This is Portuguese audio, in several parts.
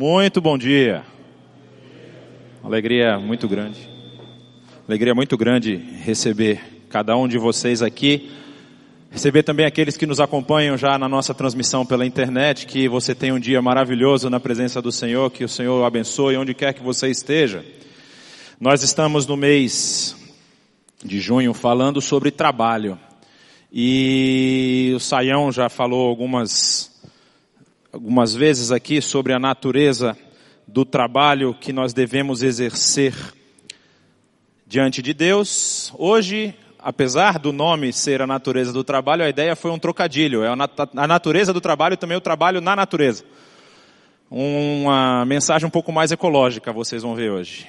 Muito bom dia. Alegria muito grande. Alegria muito grande receber cada um de vocês aqui. Receber também aqueles que nos acompanham já na nossa transmissão pela internet. Que você tenha um dia maravilhoso na presença do Senhor. Que o Senhor o abençoe onde quer que você esteja. Nós estamos no mês de junho falando sobre trabalho. E o Saião já falou algumas algumas vezes aqui sobre a natureza do trabalho que nós devemos exercer diante de Deus. Hoje, apesar do nome ser a natureza do trabalho, a ideia foi um trocadilho. É a natureza do trabalho também o trabalho na natureza. Uma mensagem um pouco mais ecológica vocês vão ver hoje.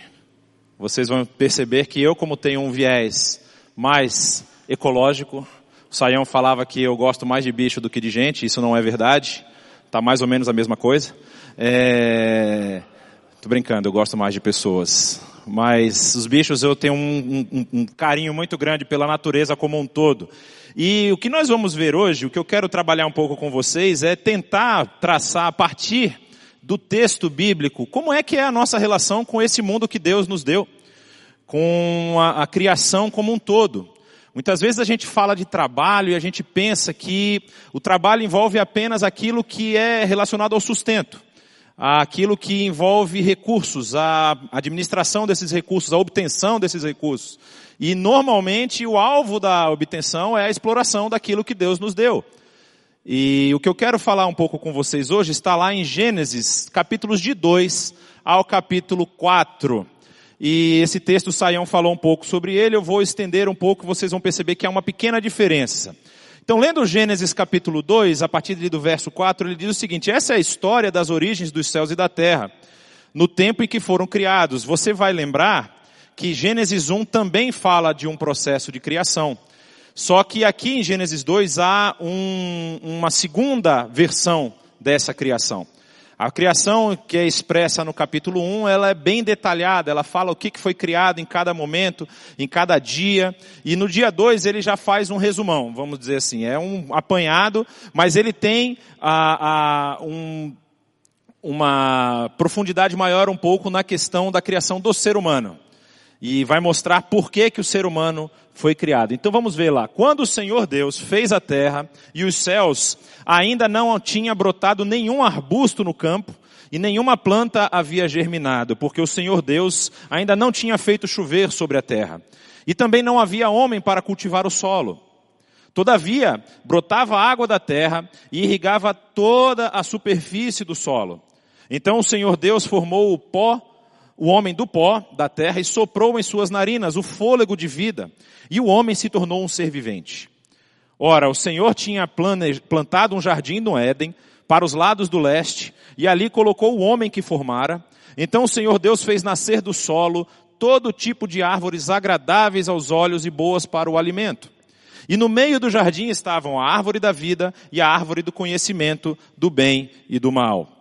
Vocês vão perceber que eu, como tenho um viés mais ecológico, o Saião falava que eu gosto mais de bicho do que de gente, isso não é verdade. Tá mais ou menos a mesma coisa. É... Tô brincando, eu gosto mais de pessoas. Mas os bichos eu tenho um, um, um carinho muito grande pela natureza como um todo. E o que nós vamos ver hoje, o que eu quero trabalhar um pouco com vocês, é tentar traçar a partir do texto bíblico, como é que é a nossa relação com esse mundo que Deus nos deu, com a, a criação como um todo. Muitas vezes a gente fala de trabalho e a gente pensa que o trabalho envolve apenas aquilo que é relacionado ao sustento, aquilo que envolve recursos, a administração desses recursos, a obtenção desses recursos. E normalmente o alvo da obtenção é a exploração daquilo que Deus nos deu. E o que eu quero falar um pouco com vocês hoje está lá em Gênesis, capítulos de 2 ao capítulo 4. E esse texto o Saião falou um pouco sobre ele, eu vou estender um pouco, vocês vão perceber que há uma pequena diferença. Então, lendo Gênesis capítulo 2, a partir do verso 4, ele diz o seguinte, essa é a história das origens dos céus e da terra, no tempo em que foram criados. Você vai lembrar que Gênesis 1 também fala de um processo de criação. Só que aqui em Gênesis 2 há um, uma segunda versão dessa criação. A criação que é expressa no capítulo 1, ela é bem detalhada, ela fala o que foi criado em cada momento, em cada dia, e no dia 2 ele já faz um resumão, vamos dizer assim, é um apanhado, mas ele tem a, a, um, uma profundidade maior um pouco na questão da criação do ser humano. E vai mostrar por que, que o ser humano foi criado. Então vamos ver lá. Quando o Senhor Deus fez a terra e os céus, ainda não tinha brotado nenhum arbusto no campo e nenhuma planta havia germinado, porque o Senhor Deus ainda não tinha feito chover sobre a terra. E também não havia homem para cultivar o solo. Todavia, brotava água da terra e irrigava toda a superfície do solo. Então o Senhor Deus formou o pó o homem do pó da terra e soprou em suas narinas o fôlego de vida, e o homem se tornou um ser vivente. Ora, o Senhor tinha plantado um jardim no Éden, para os lados do leste, e ali colocou o homem que formara. Então o Senhor Deus fez nascer do solo todo tipo de árvores agradáveis aos olhos e boas para o alimento. E no meio do jardim estavam a árvore da vida e a árvore do conhecimento do bem e do mal.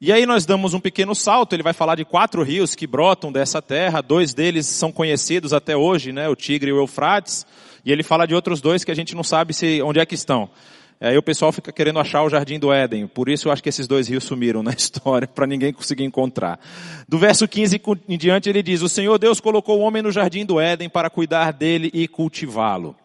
E aí nós damos um pequeno salto, ele vai falar de quatro rios que brotam dessa terra, dois deles são conhecidos até hoje, né, o Tigre e o Eufrates, e ele fala de outros dois que a gente não sabe se, onde é que estão. Aí o pessoal fica querendo achar o Jardim do Éden, por isso eu acho que esses dois rios sumiram na história, para ninguém conseguir encontrar. Do verso 15 em diante ele diz, o Senhor Deus colocou o homem no Jardim do Éden para cuidar dele e cultivá-lo.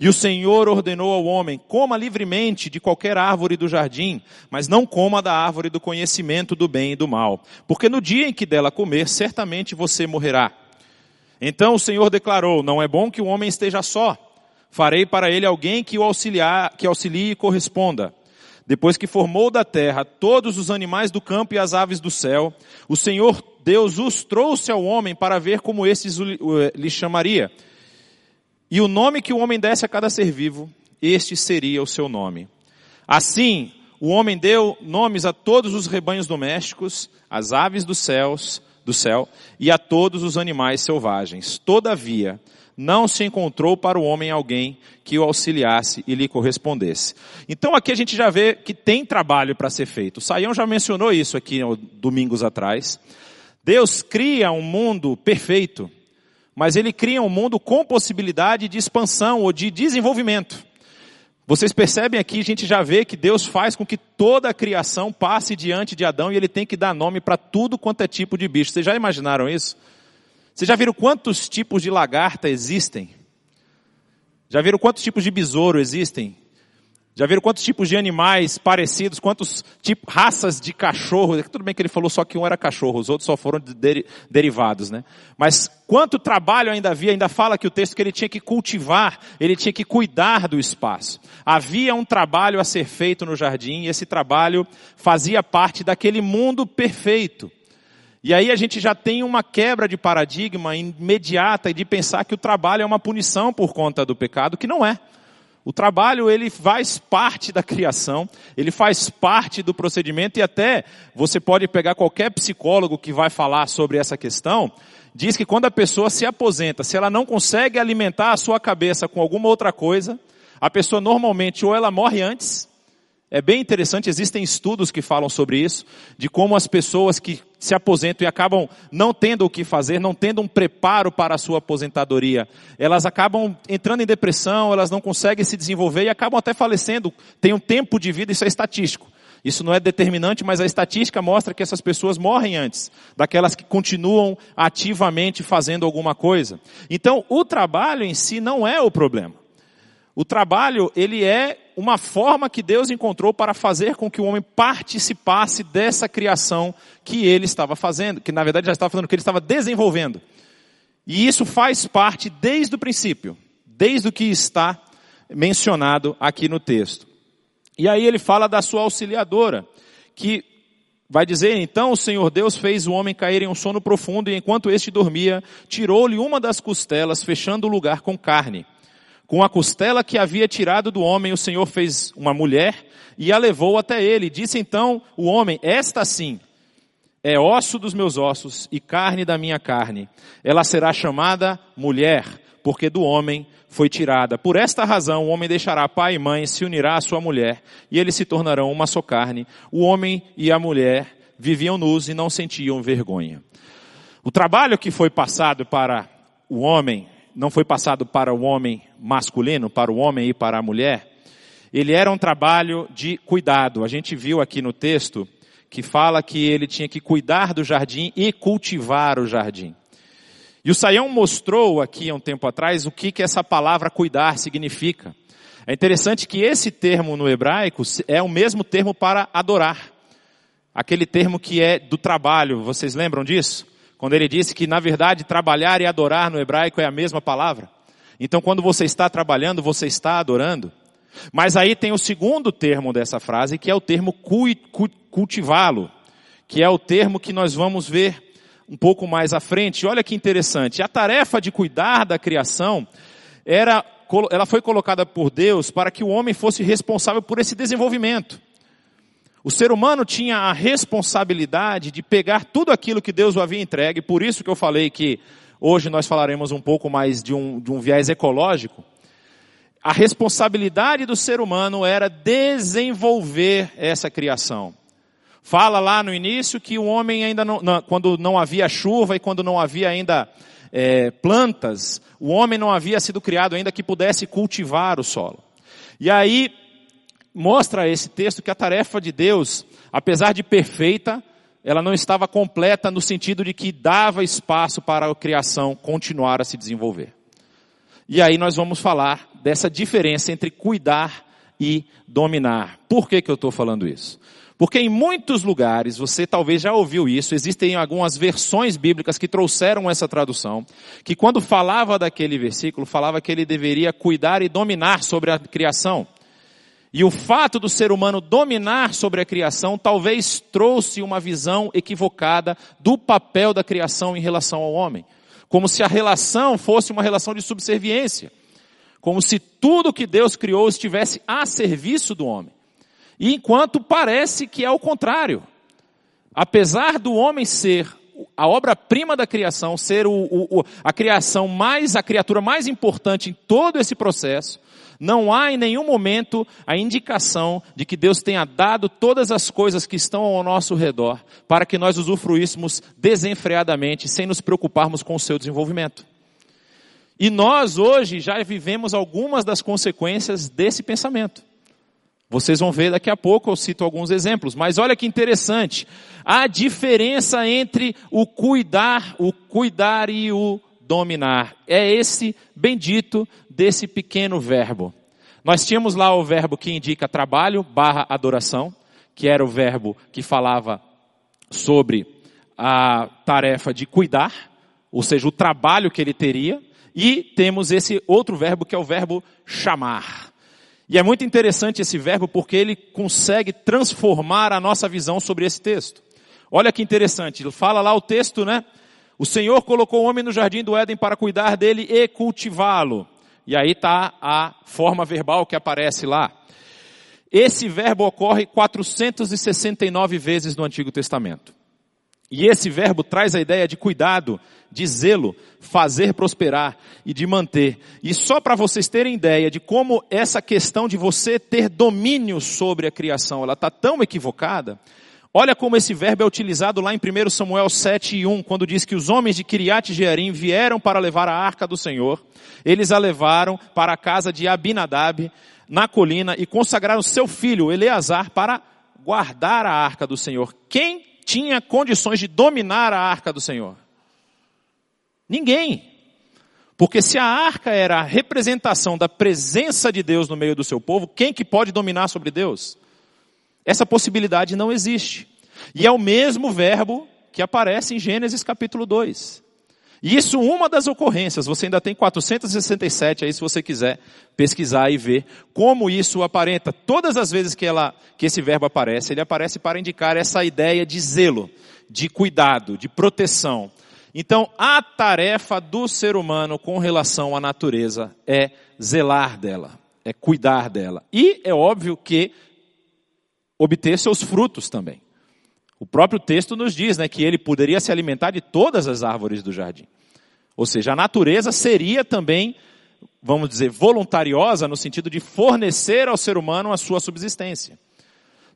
E o Senhor ordenou ao homem: coma livremente de qualquer árvore do jardim, mas não coma da árvore do conhecimento do bem e do mal, porque no dia em que dela comer, certamente você morrerá. Então o Senhor declarou: Não é bom que o homem esteja só. Farei para ele alguém que o auxiliar, que auxilie e corresponda. Depois que formou da terra todos os animais do campo e as aves do céu, o Senhor Deus os trouxe ao homem para ver como esses lhe chamaria. E o nome que o homem desse a cada ser vivo, este seria o seu nome. Assim, o homem deu nomes a todos os rebanhos domésticos, às aves dos céus, do céu, e a todos os animais selvagens. Todavia, não se encontrou para o homem alguém que o auxiliasse e lhe correspondesse. Então aqui a gente já vê que tem trabalho para ser feito. O Saião já mencionou isso aqui domingos atrás. Deus cria um mundo perfeito mas ele cria um mundo com possibilidade de expansão ou de desenvolvimento. Vocês percebem aqui, a gente já vê que Deus faz com que toda a criação passe diante de Adão e ele tem que dar nome para tudo quanto é tipo de bicho. Vocês já imaginaram isso? Vocês já viram quantos tipos de lagarta existem? Já viram quantos tipos de besouro existem? Já viram quantos tipos de animais parecidos, quantos tipos, raças de cachorro? Tudo bem que ele falou só que um era cachorro, os outros só foram de, derivados, né? Mas quanto trabalho ainda havia? Ainda fala que o texto que ele tinha que cultivar, ele tinha que cuidar do espaço. Havia um trabalho a ser feito no jardim e esse trabalho fazia parte daquele mundo perfeito. E aí a gente já tem uma quebra de paradigma imediata de pensar que o trabalho é uma punição por conta do pecado, que não é. O trabalho, ele faz parte da criação, ele faz parte do procedimento e até você pode pegar qualquer psicólogo que vai falar sobre essa questão, diz que quando a pessoa se aposenta, se ela não consegue alimentar a sua cabeça com alguma outra coisa, a pessoa normalmente ou ela morre antes, é bem interessante, existem estudos que falam sobre isso, de como as pessoas que se aposentam e acabam não tendo o que fazer, não tendo um preparo para a sua aposentadoria, elas acabam entrando em depressão, elas não conseguem se desenvolver e acabam até falecendo. Tem um tempo de vida, isso é estatístico. Isso não é determinante, mas a estatística mostra que essas pessoas morrem antes daquelas que continuam ativamente fazendo alguma coisa. Então, o trabalho em si não é o problema. O trabalho, ele é uma forma que Deus encontrou para fazer com que o homem participasse dessa criação que ele estava fazendo, que na verdade já estava fazendo, que ele estava desenvolvendo. E isso faz parte desde o princípio, desde o que está mencionado aqui no texto. E aí ele fala da sua auxiliadora, que vai dizer, então o Senhor Deus fez o homem cair em um sono profundo e enquanto este dormia, tirou-lhe uma das costelas, fechando o lugar com carne. Com a costela que havia tirado do homem, o Senhor fez uma mulher e a levou até ele. Disse então o homem, esta sim, é osso dos meus ossos e carne da minha carne. Ela será chamada mulher, porque do homem foi tirada. Por esta razão, o homem deixará pai e mãe, se unirá à sua mulher, e eles se tornarão uma só carne. O homem e a mulher viviam nus e não sentiam vergonha. O trabalho que foi passado para o homem não foi passado para o homem masculino, para o homem e para a mulher, ele era um trabalho de cuidado. A gente viu aqui no texto que fala que ele tinha que cuidar do jardim e cultivar o jardim. E o Saião mostrou aqui há um tempo atrás o que, que essa palavra cuidar significa. É interessante que esse termo no hebraico é o mesmo termo para adorar. Aquele termo que é do trabalho, vocês lembram disso? Quando ele disse que, na verdade, trabalhar e adorar no hebraico é a mesma palavra. Então, quando você está trabalhando, você está adorando. Mas aí tem o segundo termo dessa frase, que é o termo cultivá-lo, que é o termo que nós vamos ver um pouco mais à frente. Olha que interessante. A tarefa de cuidar da criação era, ela foi colocada por Deus para que o homem fosse responsável por esse desenvolvimento. O ser humano tinha a responsabilidade de pegar tudo aquilo que Deus o havia entregue, por isso que eu falei que hoje nós falaremos um pouco mais de um, de um viés ecológico. A responsabilidade do ser humano era desenvolver essa criação. Fala lá no início que o homem ainda não, não quando não havia chuva e quando não havia ainda é, plantas, o homem não havia sido criado ainda que pudesse cultivar o solo. E aí mostra esse texto que a tarefa de Deus, apesar de perfeita, ela não estava completa no sentido de que dava espaço para a criação continuar a se desenvolver. E aí nós vamos falar dessa diferença entre cuidar e dominar. Por que, que eu estou falando isso? Porque em muitos lugares, você talvez já ouviu isso, existem algumas versões bíblicas que trouxeram essa tradução, que quando falava daquele versículo, falava que ele deveria cuidar e dominar sobre a criação. E o fato do ser humano dominar sobre a criação talvez trouxe uma visão equivocada do papel da criação em relação ao homem. Como se a relação fosse uma relação de subserviência. Como se tudo que Deus criou estivesse a serviço do homem. E enquanto parece que é o contrário. Apesar do homem ser a obra-prima da criação, ser o, o, a criação mais, a criatura mais importante em todo esse processo, não há em nenhum momento a indicação de que Deus tenha dado todas as coisas que estão ao nosso redor para que nós usufruíssemos desenfreadamente, sem nos preocuparmos com o seu desenvolvimento. E nós hoje já vivemos algumas das consequências desse pensamento. Vocês vão ver daqui a pouco, eu cito alguns exemplos, mas olha que interessante. A diferença entre o cuidar, o cuidar e o dominar. É esse bendito desse pequeno verbo. Nós tínhamos lá o verbo que indica trabalho barra adoração, que era o verbo que falava sobre a tarefa de cuidar, ou seja, o trabalho que ele teria, e temos esse outro verbo que é o verbo chamar. E é muito interessante esse verbo porque ele consegue transformar a nossa visão sobre esse texto. Olha que interessante, fala lá o texto, né? O Senhor colocou o homem no jardim do Éden para cuidar dele e cultivá-lo. E aí está a forma verbal que aparece lá. Esse verbo ocorre 469 vezes no Antigo Testamento. E esse verbo traz a ideia de cuidado, de zelo, fazer prosperar e de manter. E só para vocês terem ideia de como essa questão de você ter domínio sobre a criação, ela está tão equivocada. Olha como esse verbo é utilizado lá em 1 Samuel 7 e 1, quando diz que os homens de Kiriat Jearim vieram para levar a arca do Senhor. Eles a levaram para a casa de Abinadab, na colina, e consagraram seu filho, Eleazar, para guardar a arca do Senhor. Quem tinha condições de dominar a arca do Senhor? Ninguém. Porque se a arca era a representação da presença de Deus no meio do seu povo, quem que pode dominar sobre Deus? Essa possibilidade não existe. E é o mesmo verbo que aparece em Gênesis capítulo 2. E isso uma das ocorrências, você ainda tem 467 aí se você quiser pesquisar e ver como isso aparenta. Todas as vezes que ela que esse verbo aparece, ele aparece para indicar essa ideia de zelo, de cuidado, de proteção. Então, a tarefa do ser humano com relação à natureza é zelar dela, é cuidar dela. E é óbvio que obter seus frutos também. O próprio texto nos diz né, que ele poderia se alimentar de todas as árvores do jardim. Ou seja, a natureza seria também, vamos dizer, voluntariosa no sentido de fornecer ao ser humano a sua subsistência.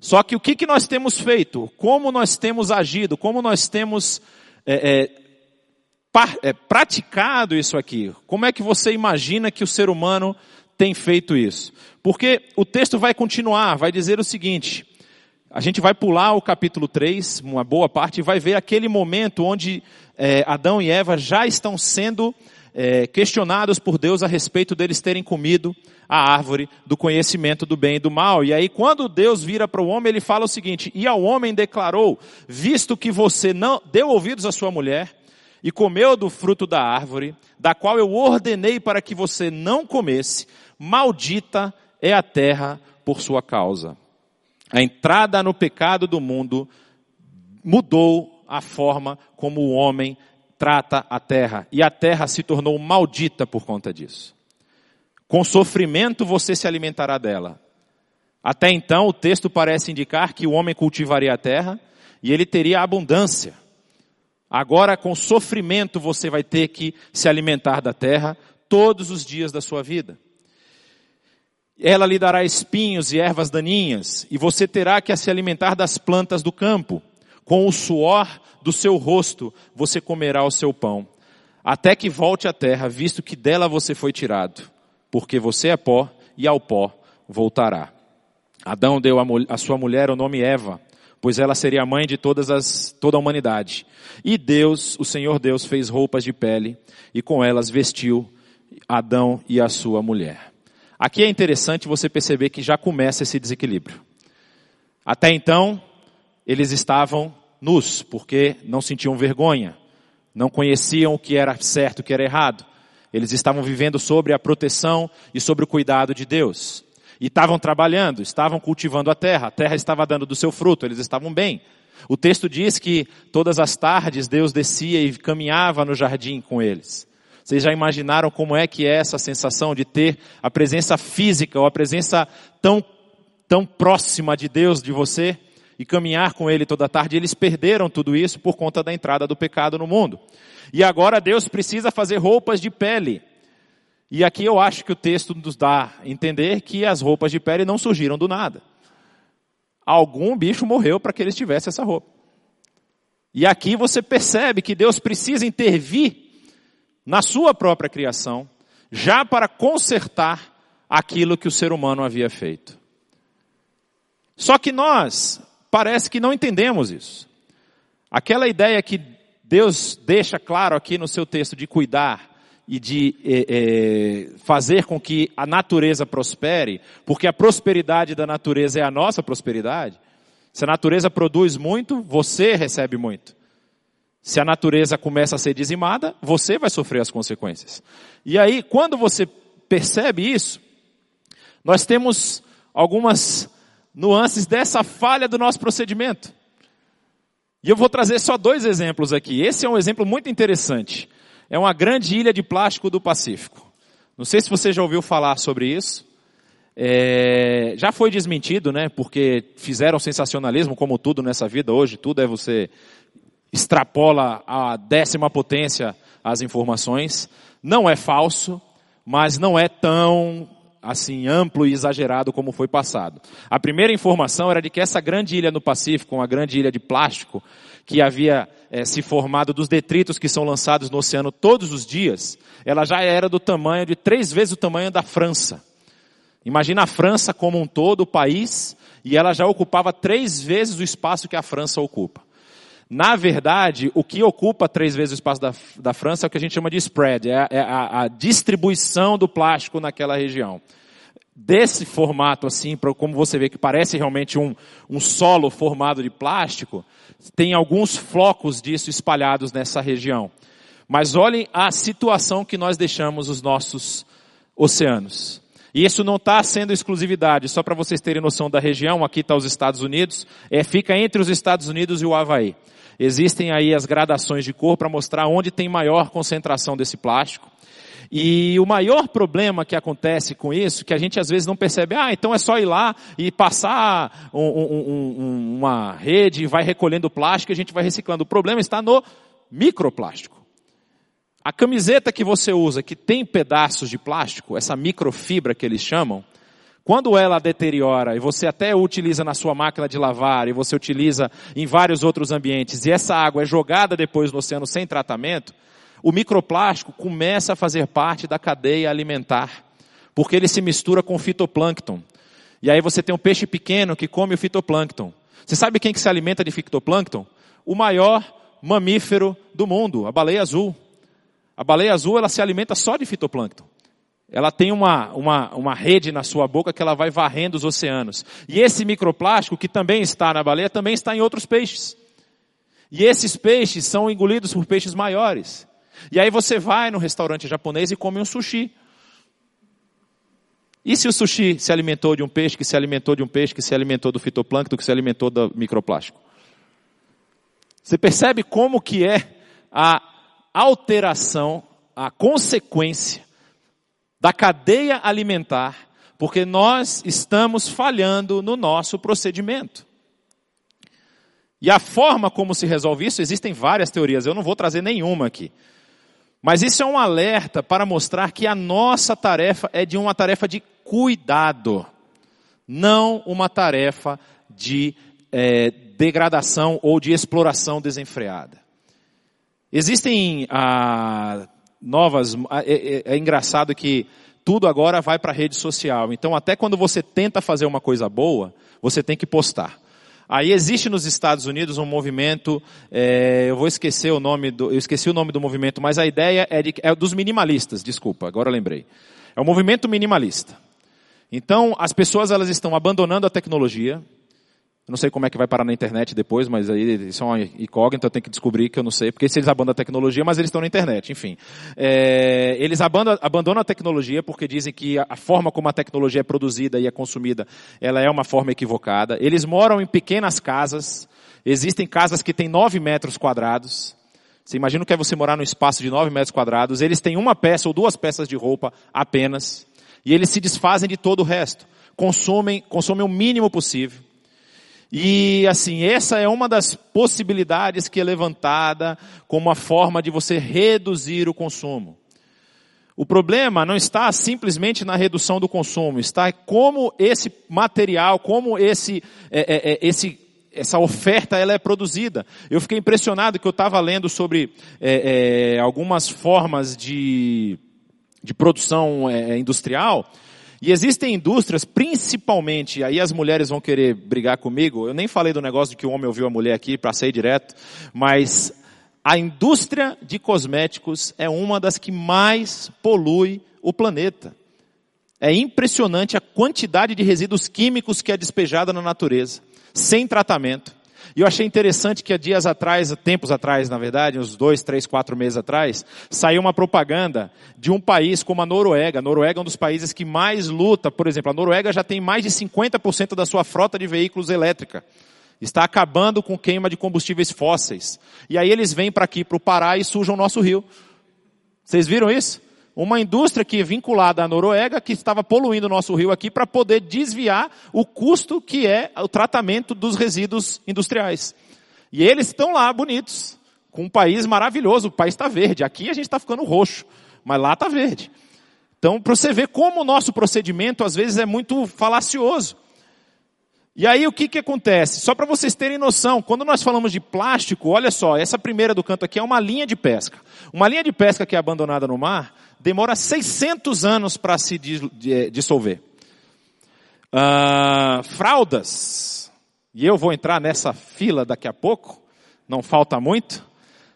Só que o que, que nós temos feito? Como nós temos agido? Como nós temos é, é, é, praticado isso aqui? Como é que você imagina que o ser humano tem feito isso? Porque o texto vai continuar, vai dizer o seguinte: a gente vai pular o capítulo 3, uma boa parte, e vai ver aquele momento onde é, Adão e Eva já estão sendo é, questionados por Deus a respeito deles terem comido a árvore do conhecimento do bem e do mal. E aí, quando Deus vira para o homem, ele fala o seguinte: E ao homem declarou: Visto que você não deu ouvidos à sua mulher e comeu do fruto da árvore, da qual eu ordenei para que você não comesse, maldita é a terra por sua causa. A entrada no pecado do mundo mudou a forma como o homem trata a terra. E a terra se tornou maldita por conta disso. Com sofrimento você se alimentará dela. Até então o texto parece indicar que o homem cultivaria a terra e ele teria abundância. Agora com sofrimento você vai ter que se alimentar da terra todos os dias da sua vida. Ela lhe dará espinhos e ervas daninhas, e você terá que se alimentar das plantas do campo. Com o suor do seu rosto você comerá o seu pão, até que volte à terra, visto que dela você foi tirado, porque você é pó e ao pó voltará. Adão deu a, sua mulher o nome Eva, pois ela seria a mãe de todas as, toda a humanidade. E Deus, o Senhor Deus, fez roupas de pele e com elas vestiu Adão e a sua mulher. Aqui é interessante você perceber que já começa esse desequilíbrio. Até então, eles estavam nus, porque não sentiam vergonha, não conheciam o que era certo, o que era errado. Eles estavam vivendo sobre a proteção e sobre o cuidado de Deus. E estavam trabalhando, estavam cultivando a terra, a terra estava dando do seu fruto, eles estavam bem. O texto diz que todas as tardes Deus descia e caminhava no jardim com eles. Vocês já imaginaram como é que é essa sensação de ter a presença física ou a presença tão, tão próxima de Deus de você e caminhar com Ele toda tarde? Eles perderam tudo isso por conta da entrada do pecado no mundo. E agora Deus precisa fazer roupas de pele. E aqui eu acho que o texto nos dá a entender que as roupas de pele não surgiram do nada. Algum bicho morreu para que eles tivessem essa roupa. E aqui você percebe que Deus precisa intervir na sua própria criação, já para consertar aquilo que o ser humano havia feito. Só que nós parece que não entendemos isso. Aquela ideia que Deus deixa claro aqui no seu texto de cuidar e de é, é, fazer com que a natureza prospere, porque a prosperidade da natureza é a nossa prosperidade. Se a natureza produz muito, você recebe muito. Se a natureza começa a ser dizimada, você vai sofrer as consequências. E aí, quando você percebe isso, nós temos algumas nuances dessa falha do nosso procedimento. E eu vou trazer só dois exemplos aqui. Esse é um exemplo muito interessante é uma grande ilha de plástico do Pacífico. Não sei se você já ouviu falar sobre isso. É, já foi desmentido, né? Porque fizeram sensacionalismo, como tudo nessa vida hoje, tudo é você extrapola a décima potência as informações. Não é falso, mas não é tão assim amplo e exagerado como foi passado. A primeira informação era de que essa grande ilha no Pacífico, uma grande ilha de plástico, que havia é, se formado dos detritos que são lançados no oceano todos os dias, ela já era do tamanho de três vezes o tamanho da França. Imagina a França como um todo, o país, e ela já ocupava três vezes o espaço que a França ocupa. Na verdade, o que ocupa três vezes o espaço da, da França é o que a gente chama de spread, é, é a, a distribuição do plástico naquela região desse formato assim, como você vê que parece realmente um, um solo formado de plástico, tem alguns flocos disso espalhados nessa região. Mas olhem a situação que nós deixamos os nossos oceanos. E isso não está sendo exclusividade, só para vocês terem noção da região, aqui está os Estados Unidos, é, fica entre os Estados Unidos e o Havaí. Existem aí as gradações de cor para mostrar onde tem maior concentração desse plástico. E o maior problema que acontece com isso, que a gente às vezes não percebe, ah, então é só ir lá e passar um, um, um, uma rede vai recolhendo plástico e a gente vai reciclando. O problema está no microplástico. A camiseta que você usa, que tem pedaços de plástico, essa microfibra que eles chamam, quando ela deteriora e você até utiliza na sua máquina de lavar e você utiliza em vários outros ambientes e essa água é jogada depois no oceano sem tratamento, o microplástico começa a fazer parte da cadeia alimentar, porque ele se mistura com fitoplâncton. E aí você tem um peixe pequeno que come o fitoplâncton. Você sabe quem que se alimenta de fitoplâncton? O maior mamífero do mundo, a baleia azul. A baleia azul ela se alimenta só de fitoplâncton. Ela tem uma, uma, uma rede na sua boca que ela vai varrendo os oceanos. E esse microplástico, que também está na baleia, também está em outros peixes. E esses peixes são engolidos por peixes maiores. E aí você vai no restaurante japonês e come um sushi. E se o sushi se alimentou de um peixe, que se alimentou de um peixe, que se alimentou do fitoplâncton, que se alimentou do microplástico? Você percebe como que é a alteração, a consequência da cadeia alimentar, porque nós estamos falhando no nosso procedimento. E a forma como se resolve isso, existem várias teorias, eu não vou trazer nenhuma aqui. Mas isso é um alerta para mostrar que a nossa tarefa é de uma tarefa de cuidado, não uma tarefa de é, degradação ou de exploração desenfreada. Existem ah, novas. Ah, é, é, é engraçado que tudo agora vai para a rede social. Então, até quando você tenta fazer uma coisa boa, você tem que postar. Aí existe nos Estados Unidos um movimento, é, eu vou esquecer o nome do, eu esqueci o nome do movimento, mas a ideia é, de, é dos minimalistas, desculpa, agora lembrei. É o movimento minimalista. Então, as pessoas elas estão abandonando a tecnologia, não sei como é que vai parar na internet depois, mas aí isso é uma incógnita, eu tenho que descobrir que eu não sei, porque se eles abandonam a tecnologia, mas eles estão na internet, enfim. É, eles abandonam, a tecnologia porque dizem que a, forma como a tecnologia é produzida e é consumida, ela é uma forma equivocada. Eles moram em pequenas casas, existem casas que têm 9 metros quadrados. Você imagina o que é você morar num espaço de 9 metros quadrados, eles têm uma peça ou duas peças de roupa apenas, e eles se desfazem de todo o resto. Consomem, consomem o mínimo possível. E assim, essa é uma das possibilidades que é levantada como uma forma de você reduzir o consumo. O problema não está simplesmente na redução do consumo, está como esse material, como esse, é, é, é esse essa oferta ela é produzida. Eu fiquei impressionado que eu estava lendo sobre é, é, algumas formas de, de produção é, industrial. E existem indústrias, principalmente, aí as mulheres vão querer brigar comigo. Eu nem falei do negócio de que o homem ouviu a mulher aqui para sair direto, mas a indústria de cosméticos é uma das que mais polui o planeta. É impressionante a quantidade de resíduos químicos que é despejada na natureza, sem tratamento. E eu achei interessante que há dias atrás, tempos atrás, na verdade, uns dois, três, quatro meses atrás, saiu uma propaganda de um país como a Noruega. A Noruega é um dos países que mais luta, por exemplo, a Noruega já tem mais de 50% da sua frota de veículos elétrica. Está acabando com queima de combustíveis fósseis. E aí eles vêm para aqui, para o Pará, e sujam o nosso rio. Vocês viram isso? Uma indústria que é vinculada à Noruega, que estava poluindo o nosso rio aqui para poder desviar o custo que é o tratamento dos resíduos industriais. E eles estão lá bonitos, com um país maravilhoso, o país está verde. Aqui a gente está ficando roxo, mas lá está verde. Então, para você ver como o nosso procedimento às vezes é muito falacioso. E aí o que, que acontece? Só para vocês terem noção, quando nós falamos de plástico, olha só, essa primeira do canto aqui é uma linha de pesca. Uma linha de pesca que é abandonada no mar demora 600 anos para se dissolver. Uh, fraldas, e eu vou entrar nessa fila daqui a pouco, não falta muito.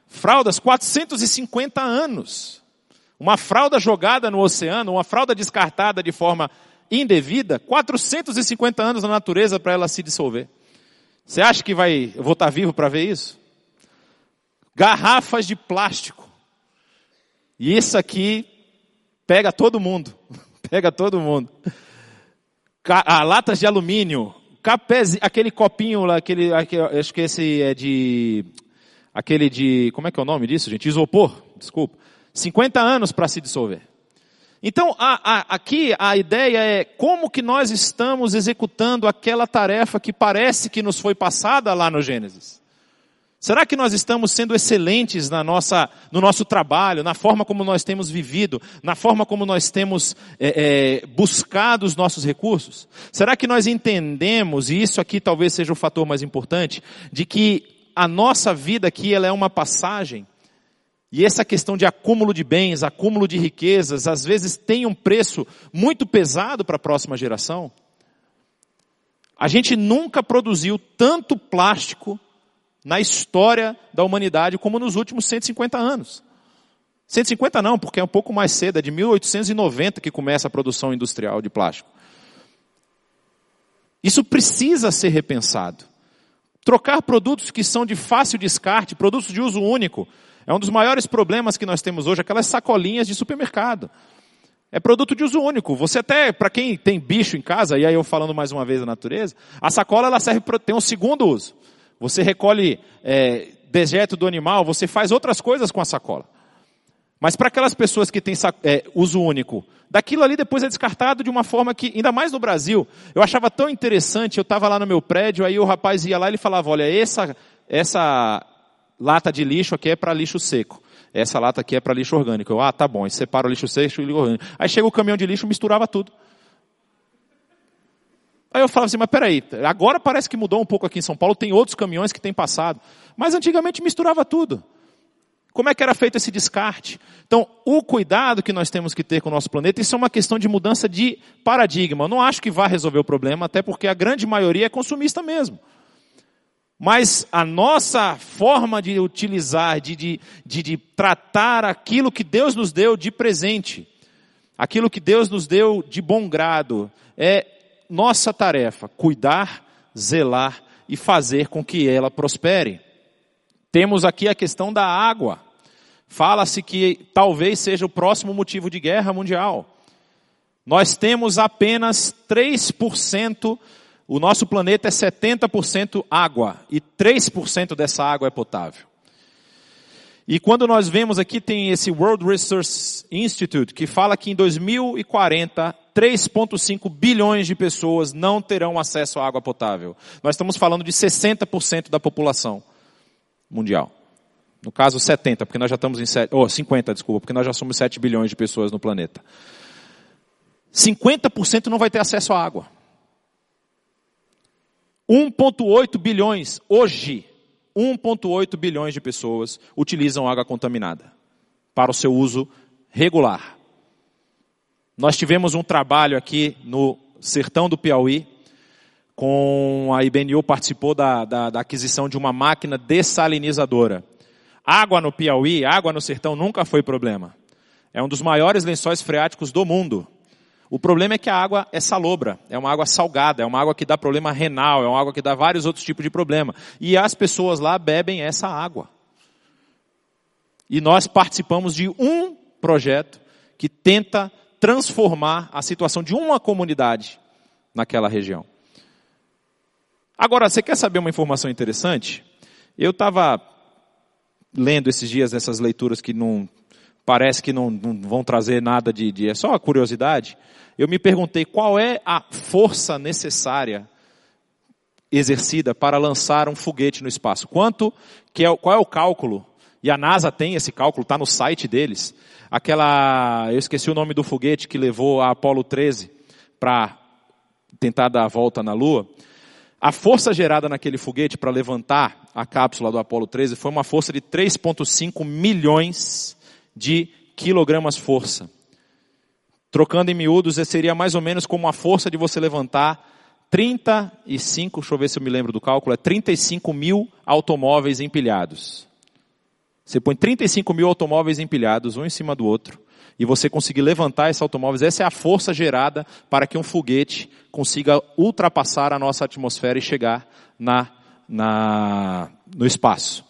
Fraldas, 450 anos. Uma fralda jogada no oceano, uma fralda descartada de forma indevida, 450 anos na natureza para ela se dissolver. Você acha que vai, eu vou estar vivo para ver isso? Garrafas de plástico. E isso aqui pega todo mundo. pega todo mundo. Ah, latas de alumínio, capés, aquele copinho lá, aquele, aquele, acho que esse é de, aquele de, como é que é o nome disso, gente? Isopor, desculpa. 50 anos para se dissolver. Então, a, a, aqui a ideia é como que nós estamos executando aquela tarefa que parece que nos foi passada lá no Gênesis. Será que nós estamos sendo excelentes na nossa, no nosso trabalho, na forma como nós temos vivido, na forma como nós temos é, é, buscado os nossos recursos? Será que nós entendemos, e isso aqui talvez seja o fator mais importante, de que a nossa vida aqui ela é uma passagem e essa questão de acúmulo de bens, acúmulo de riquezas, às vezes tem um preço muito pesado para a próxima geração. A gente nunca produziu tanto plástico na história da humanidade como nos últimos 150 anos. 150 não, porque é um pouco mais cedo, é de 1890 que começa a produção industrial de plástico. Isso precisa ser repensado. Trocar produtos que são de fácil descarte, produtos de uso único, é um dos maiores problemas que nós temos hoje, aquelas sacolinhas de supermercado. É produto de uso único. Você até, para quem tem bicho em casa, e aí eu falando mais uma vez da natureza, a sacola ela serve para ter um segundo uso. Você recolhe é, dejeto do animal, você faz outras coisas com a sacola. Mas para aquelas pessoas que têm é, uso único, daquilo ali depois é descartado de uma forma que, ainda mais no Brasil, eu achava tão interessante, eu estava lá no meu prédio, aí o rapaz ia lá e ele falava, olha, essa, essa lata de lixo aqui é para lixo seco. Essa lata aqui é para lixo orgânico. Eu, ah, tá bom. Separa o lixo seco e o lixo orgânico. Aí chega o caminhão de lixo, misturava tudo. Aí eu falava assim, mas peraí, agora parece que mudou um pouco aqui em São Paulo, tem outros caminhões que têm passado. Mas antigamente misturava tudo. Como é que era feito esse descarte? Então, o cuidado que nós temos que ter com o nosso planeta, isso é uma questão de mudança de paradigma. Eu não acho que vá resolver o problema, até porque a grande maioria é consumista mesmo. Mas a nossa forma de utilizar, de, de, de, de, tratar aquilo que Deus nos deu de presente, aquilo que Deus nos deu de bom grado, é nossa tarefa, cuidar, zelar e fazer com que ela prospere. Temos aqui a questão da água. Fala-se que talvez seja o próximo motivo de guerra mundial. Nós temos apenas 3% o nosso planeta é 70% água e 3% dessa água é potável. E quando nós vemos aqui tem esse World Resource Institute que fala que em 2040 3,5 bilhões de pessoas não terão acesso à água potável. Nós estamos falando de 60% da população mundial. No caso 70, porque nós já estamos em 7, oh, 50, desculpa, porque nós já somos 7 bilhões de pessoas no planeta. 50% não vai ter acesso à água. 1,8 bilhões, hoje, 1,8 bilhões de pessoas utilizam água contaminada para o seu uso regular. Nós tivemos um trabalho aqui no sertão do Piauí, com a IBNU participou da, da, da aquisição de uma máquina dessalinizadora. Água no Piauí, água no sertão nunca foi problema. É um dos maiores lençóis freáticos do mundo. O problema é que a água é salobra, é uma água salgada, é uma água que dá problema renal, é uma água que dá vários outros tipos de problema. E as pessoas lá bebem essa água. E nós participamos de um projeto que tenta transformar a situação de uma comunidade naquela região. Agora, você quer saber uma informação interessante? Eu estava lendo esses dias essas leituras que não parece que não, não vão trazer nada de, de, é só curiosidade. Eu me perguntei qual é a força necessária exercida para lançar um foguete no espaço. Quanto que é, qual é o cálculo? E a NASA tem esse cálculo, está no site deles. Aquela, eu esqueci o nome do foguete que levou a Apollo 13 para tentar dar a volta na Lua. A força gerada naquele foguete para levantar a cápsula do Apollo 13 foi uma força de 3,5 milhões de quilogramas força. Trocando em miúdos, seria mais ou menos como a força de você levantar 35, deixa eu ver se eu me lembro do cálculo, é 35 mil automóveis empilhados. Você põe 35 mil automóveis empilhados, um em cima do outro, e você conseguir levantar esses automóveis, essa é a força gerada para que um foguete consiga ultrapassar a nossa atmosfera e chegar na, na, no espaço.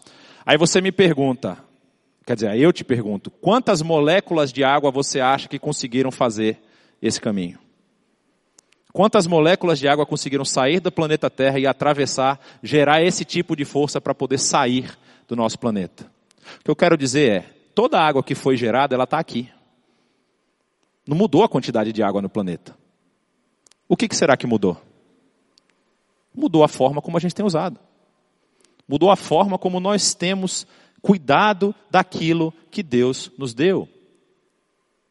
Aí você me pergunta, Quer dizer, eu te pergunto, quantas moléculas de água você acha que conseguiram fazer esse caminho? Quantas moléculas de água conseguiram sair do planeta Terra e atravessar, gerar esse tipo de força para poder sair do nosso planeta? O que eu quero dizer é, toda a água que foi gerada, ela está aqui. Não mudou a quantidade de água no planeta. O que, que será que mudou? Mudou a forma como a gente tem usado. Mudou a forma como nós temos cuidado daquilo que Deus nos deu.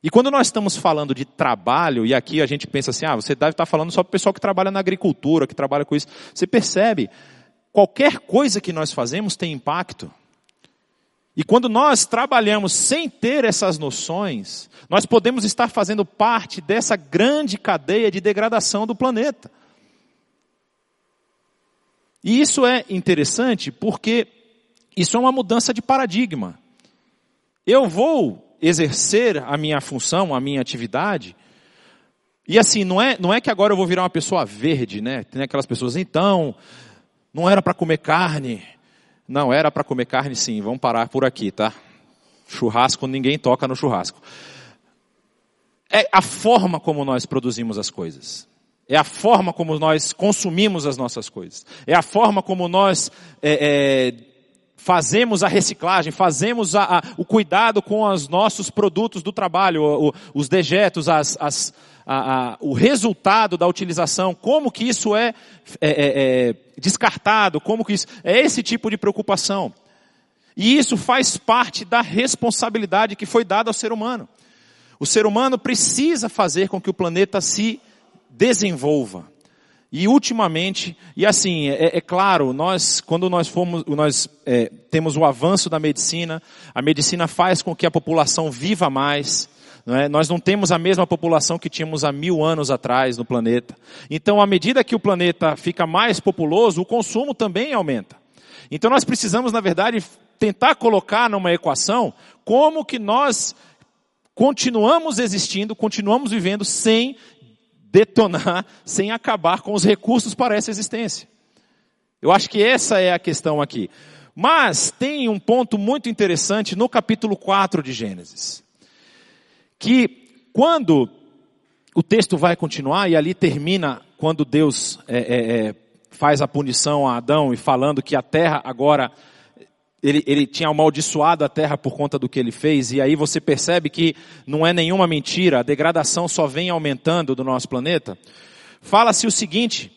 E quando nós estamos falando de trabalho, e aqui a gente pensa assim, ah, você deve estar falando só para o pessoal que trabalha na agricultura, que trabalha com isso. Você percebe, qualquer coisa que nós fazemos tem impacto. E quando nós trabalhamos sem ter essas noções, nós podemos estar fazendo parte dessa grande cadeia de degradação do planeta. E isso é interessante porque isso é uma mudança de paradigma. Eu vou exercer a minha função, a minha atividade, e assim, não é, não é que agora eu vou virar uma pessoa verde, né? Tem aquelas pessoas, então, não era para comer carne. Não, era para comer carne sim, vamos parar por aqui, tá? Churrasco, ninguém toca no churrasco. É a forma como nós produzimos as coisas. É a forma como nós consumimos as nossas coisas. É a forma como nós é, é, fazemos a reciclagem, fazemos a, a, o cuidado com os nossos produtos do trabalho, o, os dejetos, as, as, a, o resultado da utilização, como que isso é, é, é, é, descartado, como que isso, é esse tipo de preocupação. E isso faz parte da responsabilidade que foi dada ao ser humano. O ser humano precisa fazer com que o planeta se desenvolva. E ultimamente, e assim, é, é claro, nós, quando nós fomos, nós é, temos o avanço da medicina, a medicina faz com que a população viva mais, não é? Nós não temos a mesma população que tínhamos há mil anos atrás no planeta. Então, à medida que o planeta fica mais populoso, o consumo também aumenta. Então, nós precisamos, na verdade, tentar colocar numa equação como que nós continuamos existindo, continuamos vivendo sem detonar, sem acabar com os recursos para essa existência. Eu acho que essa é a questão aqui. Mas tem um ponto muito interessante no capítulo 4 de Gênesis. Que quando o texto vai continuar, e ali termina quando Deus é, é, é faz a punição a Adão e falando que a terra agora ele, ele tinha amaldiçoado a terra por conta do que ele fez, e aí você percebe que não é nenhuma mentira, a degradação só vem aumentando do nosso planeta. Fala-se o seguinte: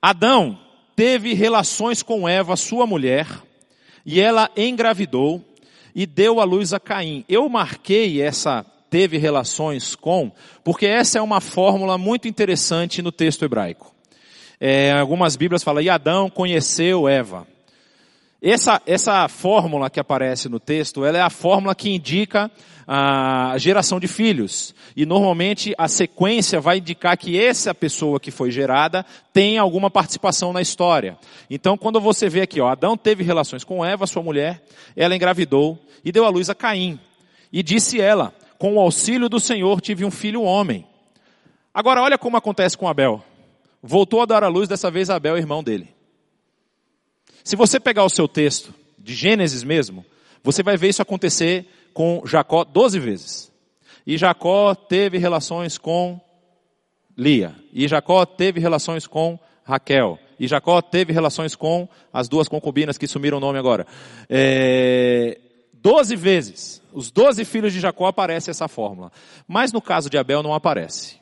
Adão teve relações com Eva, sua mulher, e ela engravidou e deu à luz a Caim. Eu marquei essa teve relações com, porque essa é uma fórmula muito interessante no texto hebraico. É, algumas Bíblias falam, e Adão conheceu Eva. Essa, essa fórmula que aparece no texto, ela é a fórmula que indica a geração de filhos. E normalmente a sequência vai indicar que essa pessoa que foi gerada tem alguma participação na história. Então quando você vê aqui, ó, Adão teve relações com Eva, sua mulher, ela engravidou e deu à luz a Caim. E disse ela, com o auxílio do Senhor tive um filho homem. Agora olha como acontece com Abel. Voltou a dar à luz dessa vez Abel, irmão dele. Se você pegar o seu texto, de Gênesis mesmo, você vai ver isso acontecer com Jacó 12 vezes. E Jacó teve relações com Lia. E Jacó teve relações com Raquel. E Jacó teve relações com as duas concubinas que sumiram o nome agora. É, doze vezes. Os doze filhos de Jacó aparece essa fórmula. Mas no caso de Abel não aparece.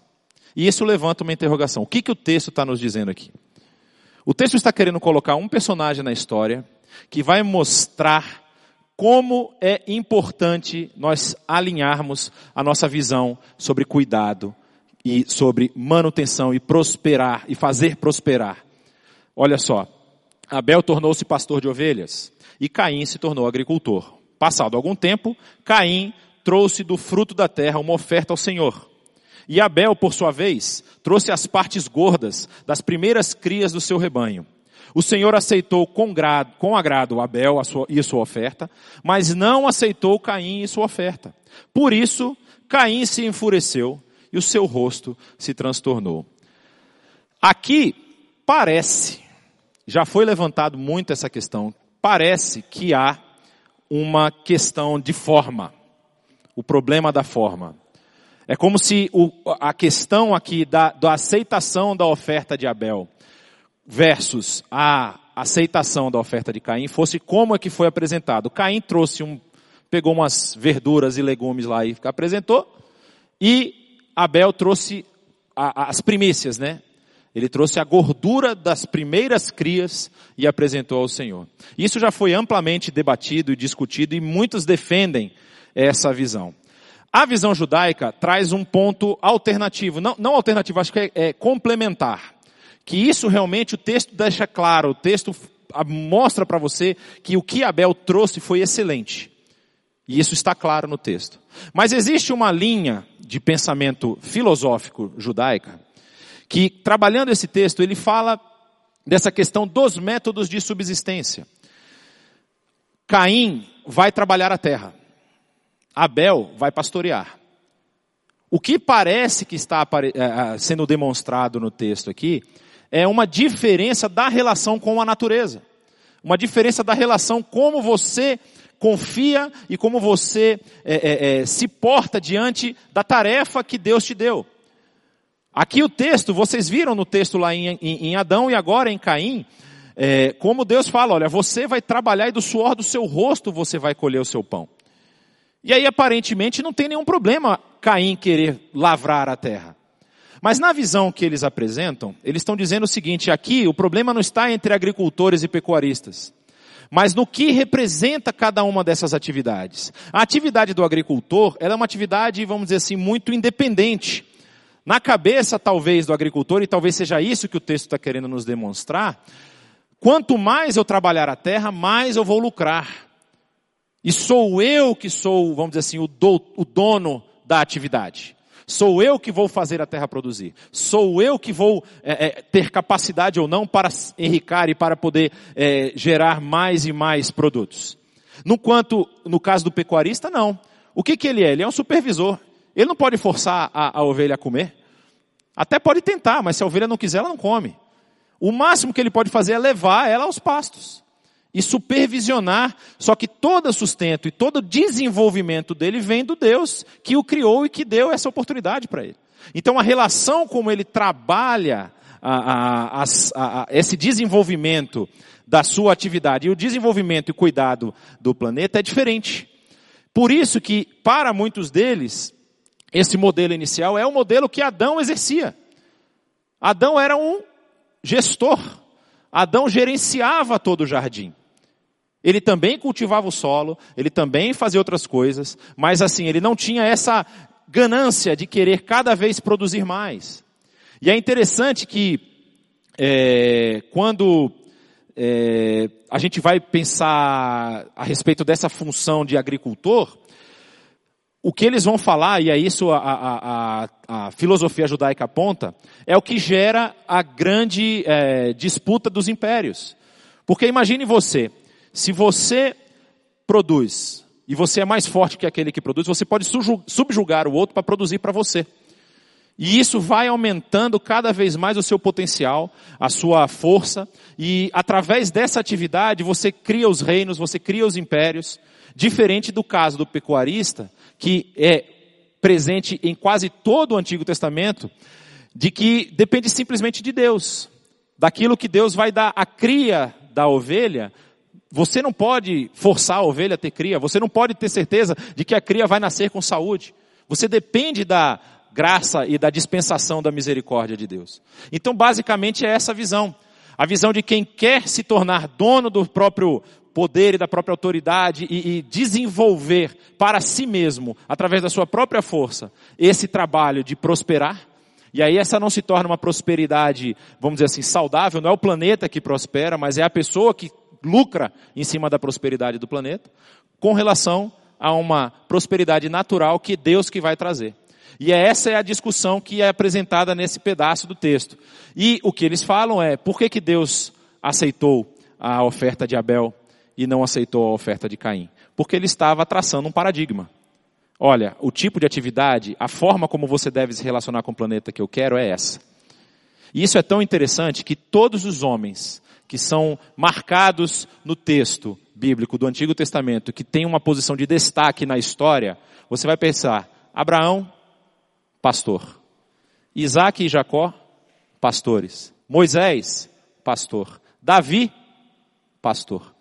E isso levanta uma interrogação. O que, que o texto está nos dizendo aqui? O texto está querendo colocar um personagem na história que vai mostrar como é importante nós alinharmos a nossa visão sobre cuidado e sobre manutenção e prosperar e fazer prosperar. Olha só, Abel tornou-se pastor de ovelhas e Caim se tornou agricultor. Passado algum tempo, Caim trouxe do fruto da terra uma oferta ao Senhor. E Abel, por sua vez, trouxe as partes gordas das primeiras crias do seu rebanho. O Senhor aceitou com, grado, com agrado Abel a sua, e sua oferta, mas não aceitou Caim e sua oferta. Por isso, Caim se enfureceu e o seu rosto se transtornou. Aqui parece, já foi levantado muito essa questão, parece que há uma questão de forma, o problema da forma. É como se o, a questão aqui da, da aceitação da oferta de Abel versus a aceitação da oferta de Caim fosse como é que foi apresentado. Caim trouxe um, pegou umas verduras e legumes lá e apresentou, e Abel trouxe a, as primícias, né? Ele trouxe a gordura das primeiras crias e apresentou ao Senhor. Isso já foi amplamente debatido e discutido e muitos defendem essa visão. A visão judaica traz um ponto alternativo, não, não alternativo, acho que é, é complementar. Que isso realmente o texto deixa claro, o texto mostra para você que o que Abel trouxe foi excelente. E isso está claro no texto. Mas existe uma linha de pensamento filosófico judaica que, trabalhando esse texto, ele fala dessa questão dos métodos de subsistência. Caim vai trabalhar a terra. Abel vai pastorear. O que parece que está eh, sendo demonstrado no texto aqui é uma diferença da relação com a natureza. Uma diferença da relação como você confia e como você é, é, é, se porta diante da tarefa que Deus te deu. Aqui o texto, vocês viram no texto lá em, em, em Adão e agora em Caim, como Deus fala, olha, você vai trabalhar e do suor do seu rosto você vai colher o seu pão. E aí aparentemente não tem nenhum problema Caim querer lavrar a terra. Mas na visão que eles apresentam, eles estão dizendo o seguinte, aqui o problema não está entre agricultores e pecuaristas, mas no que representa cada uma dessas atividades. A atividade do agricultor, é uma atividade, vamos dizer assim, muito independente. Na cabeça, talvez, do agricultor, e talvez seja isso que o texto está querendo nos demonstrar, quanto mais eu trabalhar a terra, mais eu vou lucrar. E sou eu que sou, vamos dizer assim, o, do, o dono da atividade. Sou eu que vou fazer a terra produzir. Sou eu que vou é, é, ter capacidade ou não para enricar e para poder é, gerar mais e mais produtos. No quanto, no caso do pecuarista, não. O que, que ele é? Ele é um supervisor. Ele não pode forçar a, a ovelha a comer. Até pode tentar, mas se a ovelha não quiser, ela não come. O máximo que ele pode fazer é levar ela aos pastos e supervisionar, só que todo sustento e todo desenvolvimento dele vem do Deus que o criou e que deu essa oportunidade para ele. Então a relação como ele trabalha a, a, a, esse desenvolvimento da sua atividade e o desenvolvimento e cuidado do planeta é diferente. Por isso que para muitos deles esse modelo inicial é o modelo que Adão exercia. Adão era um gestor. Adão gerenciava todo o jardim. Ele também cultivava o solo, ele também fazia outras coisas, mas assim, ele não tinha essa ganância de querer cada vez produzir mais. E é interessante que é, quando é, a gente vai pensar a respeito dessa função de agricultor, o que eles vão falar, e é isso a, a, a, a filosofia judaica aponta, é o que gera a grande é, disputa dos impérios. Porque imagine você, se você produz e você é mais forte que aquele que produz, você pode subjugar o outro para produzir para você. E isso vai aumentando cada vez mais o seu potencial, a sua força, e através dessa atividade você cria os reinos, você cria os impérios, diferente do caso do pecuarista, que é presente em quase todo o Antigo Testamento, de que depende simplesmente de Deus, daquilo que Deus vai dar à cria da ovelha. Você não pode forçar a ovelha a ter cria, você não pode ter certeza de que a cria vai nascer com saúde. Você depende da graça e da dispensação da misericórdia de Deus. Então, basicamente, é essa visão. A visão de quem quer se tornar dono do próprio poder e da própria autoridade e, e, desenvolver para si mesmo, através da sua própria força, esse trabalho de prosperar. E aí essa não se torna uma prosperidade, vamos dizer assim, saudável, não é o planeta que prospera, mas é a pessoa que lucra em cima da prosperidade do planeta, com relação a uma prosperidade natural que Deus que vai trazer. E é essa é a discussão que é apresentada nesse pedaço do texto. E o que eles falam é, por que, que Deus aceitou a oferta de Abel e não aceitou a oferta de Caim? Porque ele estava traçando um paradigma. Olha, o tipo de atividade, a forma como você deve se relacionar com o planeta que eu quero é essa. E isso é tão interessante que todos os homens que são marcados no texto bíblico do Antigo Testamento, que tem uma posição de destaque na história, você vai pensar, Abraão, pastor. Isaac e Jacó, pastores. Moisés, pastor. Davi, pastor.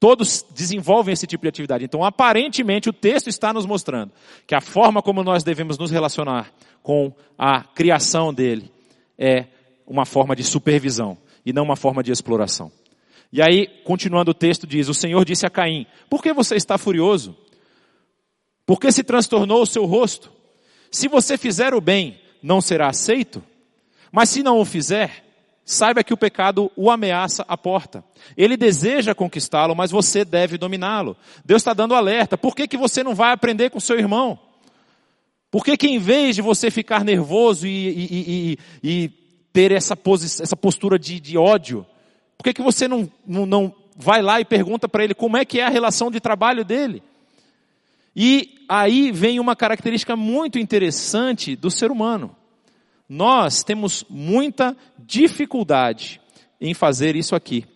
Todos desenvolvem esse tipo de atividade. Então, aparentemente, o texto está nos mostrando que a forma como nós devemos nos relacionar com a criação dele é uma forma de supervisão e não uma forma de exploração. E aí, continuando o texto, diz: O Senhor disse a Caim: Por que você está furioso? Por que se transtornou o seu rosto? Se você fizer o bem, não será aceito? Mas se não o fizer, Saiba que o pecado o ameaça à porta. Ele deseja conquistá-lo, mas você deve dominá-lo. Deus está dando alerta. Por que, que você não vai aprender com seu irmão? Por que, que em vez de você ficar nervoso e, e, e, e ter essa, essa postura de, de, ódio, por que, que você não, não, não vai lá e pergunta para ele como é que é a relação de trabalho dele? E aí vem uma característica muito interessante do ser humano nós temos muita dificuldade em fazer isso aqui.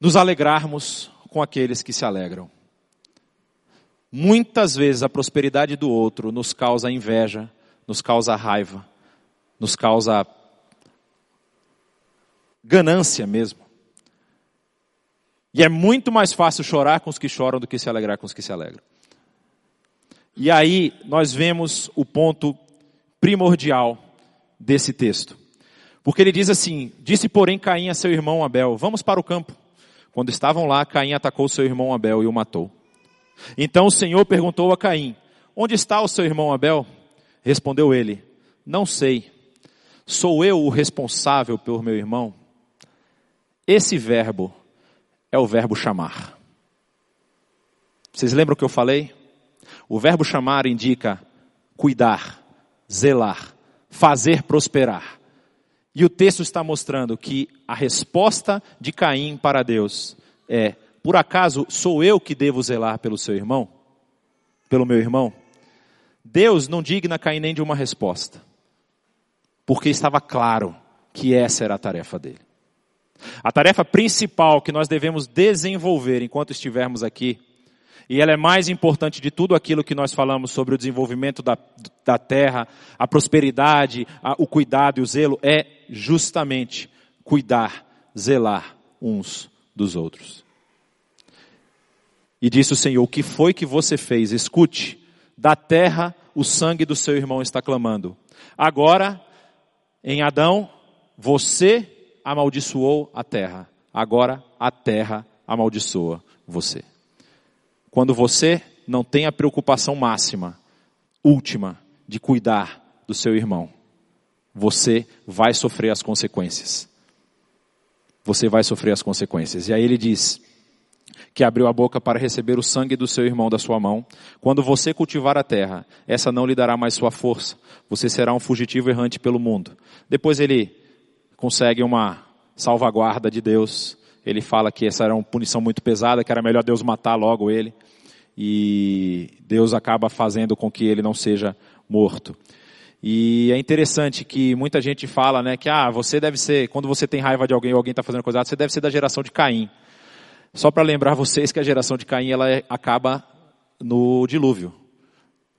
Nos alegrarmos com aqueles que se alegram. Muitas vezes a prosperidade do outro nos causa inveja, nos causa raiva, nos causa ganância mesmo. E é muito mais fácil chorar com os que choram do que se alegrar com os que se alegram. E aí nós vemos o ponto primordial desse texto. Porque ele diz assim: Disse, porém, Caim a seu irmão Abel: Vamos para o campo. Quando estavam lá, Caim atacou seu irmão Abel e o matou. Então o Senhor perguntou a Caim: Onde está o seu irmão Abel? Respondeu ele: Não sei. Sou eu o responsável pelo meu irmão? Esse verbo é o verbo chamar. Vocês lembram o que eu falei? O verbo chamar indica cuidar, zelar, fazer prosperar. E o texto está mostrando que a resposta de Caim para Deus é: por acaso sou eu que devo zelar pelo seu irmão? Pelo meu irmão? Deus não digna Caim nem de uma resposta, porque estava claro que essa era a tarefa dele. A tarefa principal que nós devemos desenvolver enquanto estivermos aqui e ela é mais importante de tudo aquilo que nós falamos sobre o desenvolvimento da, da terra, a prosperidade, a, o cuidado e o zelo, é justamente cuidar, zelar uns dos outros. E disse o Senhor: O que foi que você fez? Escute, da terra o sangue do seu irmão está clamando. Agora, em Adão, você amaldiçoou a terra. Agora a terra amaldiçoa você quando você não tem a preocupação máxima, última, de cuidar do seu irmão. você vai sofrer as consequências. Você vai sofrer as consequências. E aí ele diz que abriu a boca para receber o sangue do seu irmão da sua mão. Quando você cultivar a terra, essa não lhe dará mais sua força. Você será um fugitivo errante pelo mundo. Depois ele consegue uma salvaguarda de Deus. Ele fala que essa era uma punição muito pesada, que era melhor Deus matar logo ele. E Deus acaba fazendo com que ele não seja morto. E é interessante que muita gente fala, né, que ah, você deve ser, quando você tem raiva de alguém ou alguém está fazendo coisa errada, você deve ser da geração de Caim. Só para lembrar vocês que a geração de Caim ela é, acaba no dilúvio.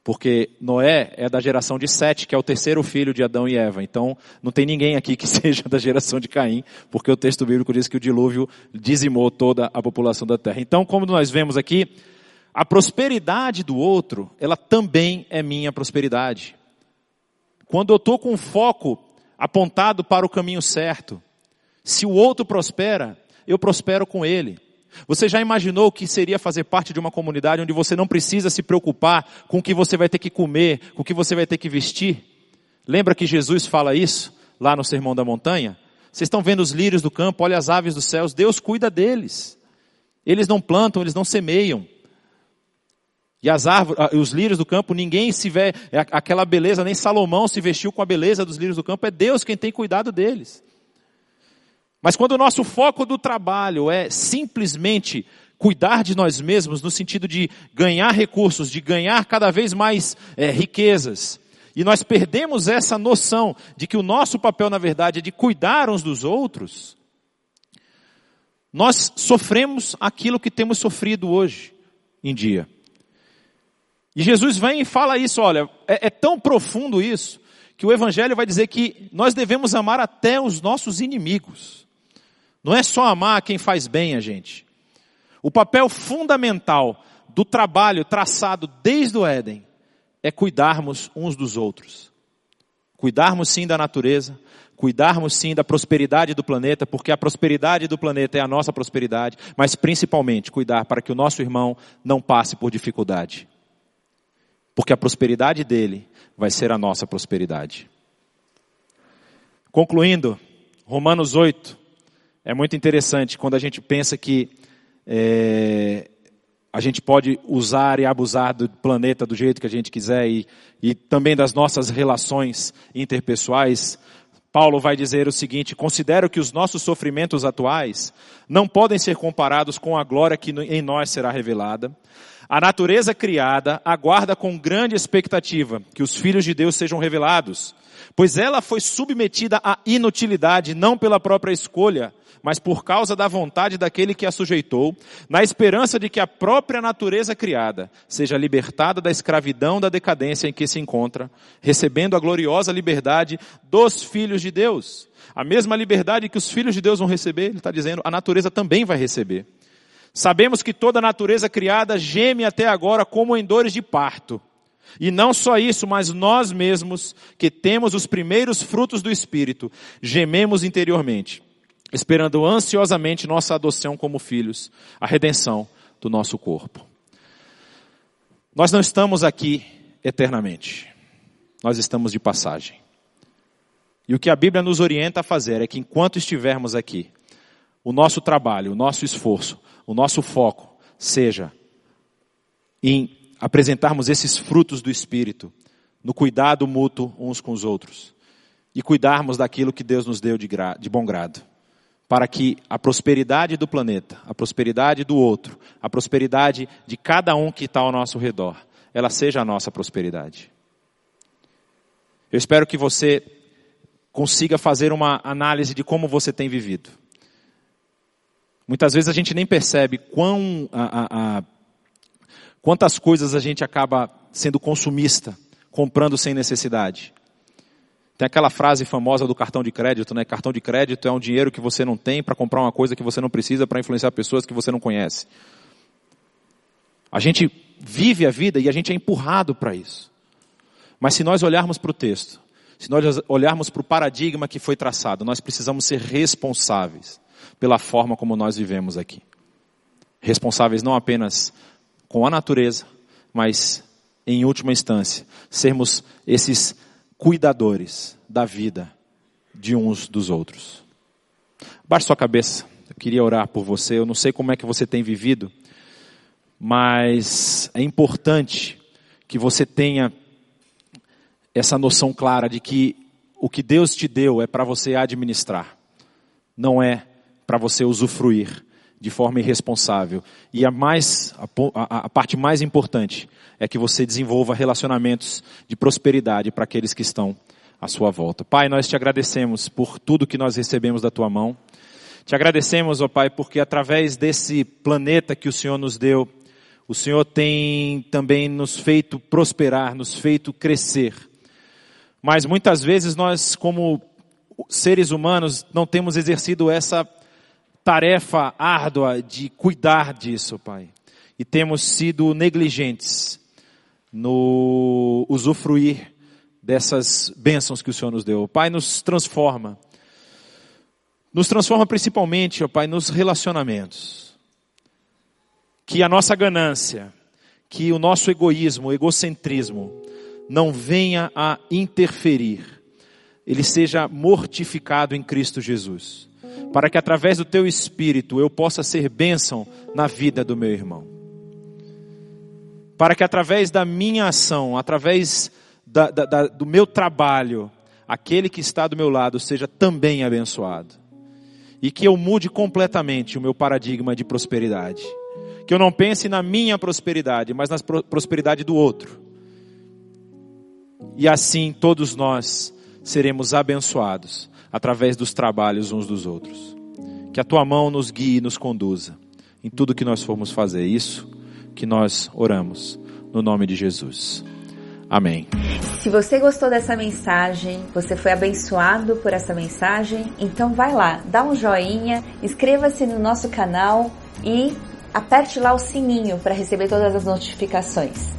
Porque Noé é da geração de Sete, que é o terceiro filho de Adão e Eva. Então, não tem ninguém aqui que seja da geração de Caim, porque o texto bíblico diz que o dilúvio dizimou toda a população da terra. Então, como nós vemos aqui, a prosperidade do outro, ela também é minha prosperidade. Quando eu estou com foco apontado para o caminho certo, se o outro prospera, eu prospero com ele. Você já imaginou o que seria fazer parte de uma comunidade onde você não precisa se preocupar com o que você vai ter que comer, com o que você vai ter que vestir? Lembra que Jesus fala isso lá no Sermão da Montanha? Vocês estão vendo os lírios do campo, olha as aves dos céus, Deus cuida deles. Eles não plantam, eles não semeiam. E as árvores, ah, os lírios do campo, ninguém se vê, é aquela beleza, nem Salomão se vestiu com a beleza dos lírios do campo, é Deus quem tem cuidado deles. Mas quando o nosso foco do trabalho é simplesmente cuidar de nós mesmos, no sentido de ganhar recursos, de ganhar cada vez mais é, riquezas, e nós perdemos essa noção de que o nosso papel, na verdade, é de cuidar uns dos outros, nós sofremos aquilo que temos sofrido hoje em dia. E Jesus vem e fala isso, olha, é, é tão profundo isso, que o Evangelho vai dizer que nós devemos amar até os nossos inimigos. Não é só amar quem faz bem a gente. O papel fundamental do trabalho traçado desde o Éden é cuidarmos uns dos outros. Cuidarmos sim da natureza, cuidarmos sim da prosperidade do planeta, porque a prosperidade do planeta é a nossa prosperidade, mas principalmente cuidar para que o nosso irmão não passe por dificuldade. Porque a prosperidade dele vai ser a nossa prosperidade. Concluindo, Romanos 8, é muito interessante quando a gente pensa que é, a gente pode usar e abusar do planeta do jeito que a gente quiser e, e também das nossas relações interpessoais. Paulo vai dizer o seguinte: considero que os nossos sofrimentos atuais não podem ser comparados com a glória que em nós será revelada. A natureza criada aguarda com grande expectativa que os filhos de Deus sejam revelados, pois ela foi submetida à inutilidade não pela própria escolha, mas por causa da vontade daquele que a sujeitou, na esperança de que a própria natureza criada seja libertada da escravidão da decadência em que se encontra, recebendo a gloriosa liberdade dos filhos de Deus. A mesma liberdade que os filhos de Deus vão receber, ele está dizendo, a natureza também vai receber. Sabemos que toda a natureza criada geme até agora como em dores de parto. E não só isso, mas nós mesmos, que temos os primeiros frutos do Espírito, gememos interiormente esperando ansiosamente nossa adoção como filhos, a redenção do nosso corpo. Nós não estamos aqui eternamente. Nós estamos de passagem. E o que a Bíblia nos orienta a fazer é que enquanto estivermos aqui, o nosso trabalho, o nosso esforço, o nosso foco seja em apresentarmos esses frutos do Espírito, no cuidado mútuo uns com os outros e cuidarmos daquilo que Deus nos deu de, de bom grado para que a prosperidade do planeta, a prosperidade do outro, a prosperidade de cada um que está ao nosso redor, ela seja a nossa prosperidade. Eu espero que você consiga fazer uma análise de como você tem vivido. Muitas vezes a gente nem percebe quão, a, a, a, quantas coisas a gente acaba sendo consumista, comprando sem necessidade. Tem aquela frase famosa do cartão de crédito, né? Cartão de crédito é um dinheiro que você não tem para comprar uma coisa que você não precisa para influenciar pessoas que você não conhece. A gente vive a vida e a gente é empurrado para isso. Mas se nós olharmos para o texto, se nós olharmos para o paradigma que foi traçado, nós precisamos ser responsáveis pela forma como nós vivemos aqui. Responsáveis não apenas com a natureza, mas, em última instância, sermos esses cuidadores da vida de uns dos outros. Baixe sua cabeça. Eu queria orar por você. Eu não sei como é que você tem vivido, mas é importante que você tenha essa noção clara de que o que Deus te deu é para você administrar, não é para você usufruir de forma irresponsável. E a, mais, a, a, parte mais importante é que você desenvolva relacionamentos de prosperidade para aqueles que estão à sua volta. Pai, nós te agradecemos por tudo que nós recebemos da tua mão. Te agradecemos, ó oh Pai, porque através desse planeta que o Senhor nos deu, o Senhor tem também nos feito prosperar, nos feito crescer. Mas muitas vezes nós, como seres humanos, não temos exercido essa tarefa árdua de cuidar disso, Pai. E temos sido negligentes no usufruir dessas bênçãos que o Senhor nos deu. Pai, nos transforma. Nos transforma principalmente, ó Pai, nos relacionamentos. Que a nossa ganância, que o nosso egoísmo, o egocentrismo, não venha a interferir. Ele seja mortificado em Cristo Jesus. Para que através do teu espírito eu possa ser bênção na vida do meu irmão. Para que através da minha ação, através da, da, da, do meu trabalho, aquele que está do meu lado seja também abençoado. E que eu mude completamente o meu paradigma de prosperidade. Que eu não pense na minha prosperidade, mas na prosperidade do outro. E assim todos nós seremos abençoados através dos trabalhos uns dos outros. Que a tua mão nos guie e nos conduza em tudo que nós formos fazer. Isso que nós oramos no nome de Jesus. Amém. Se você gostou dessa mensagem, você foi abençoado por essa mensagem, então vai lá, dá um joinha, inscreva-se no nosso canal e aperte lá o sininho para receber todas as notificações.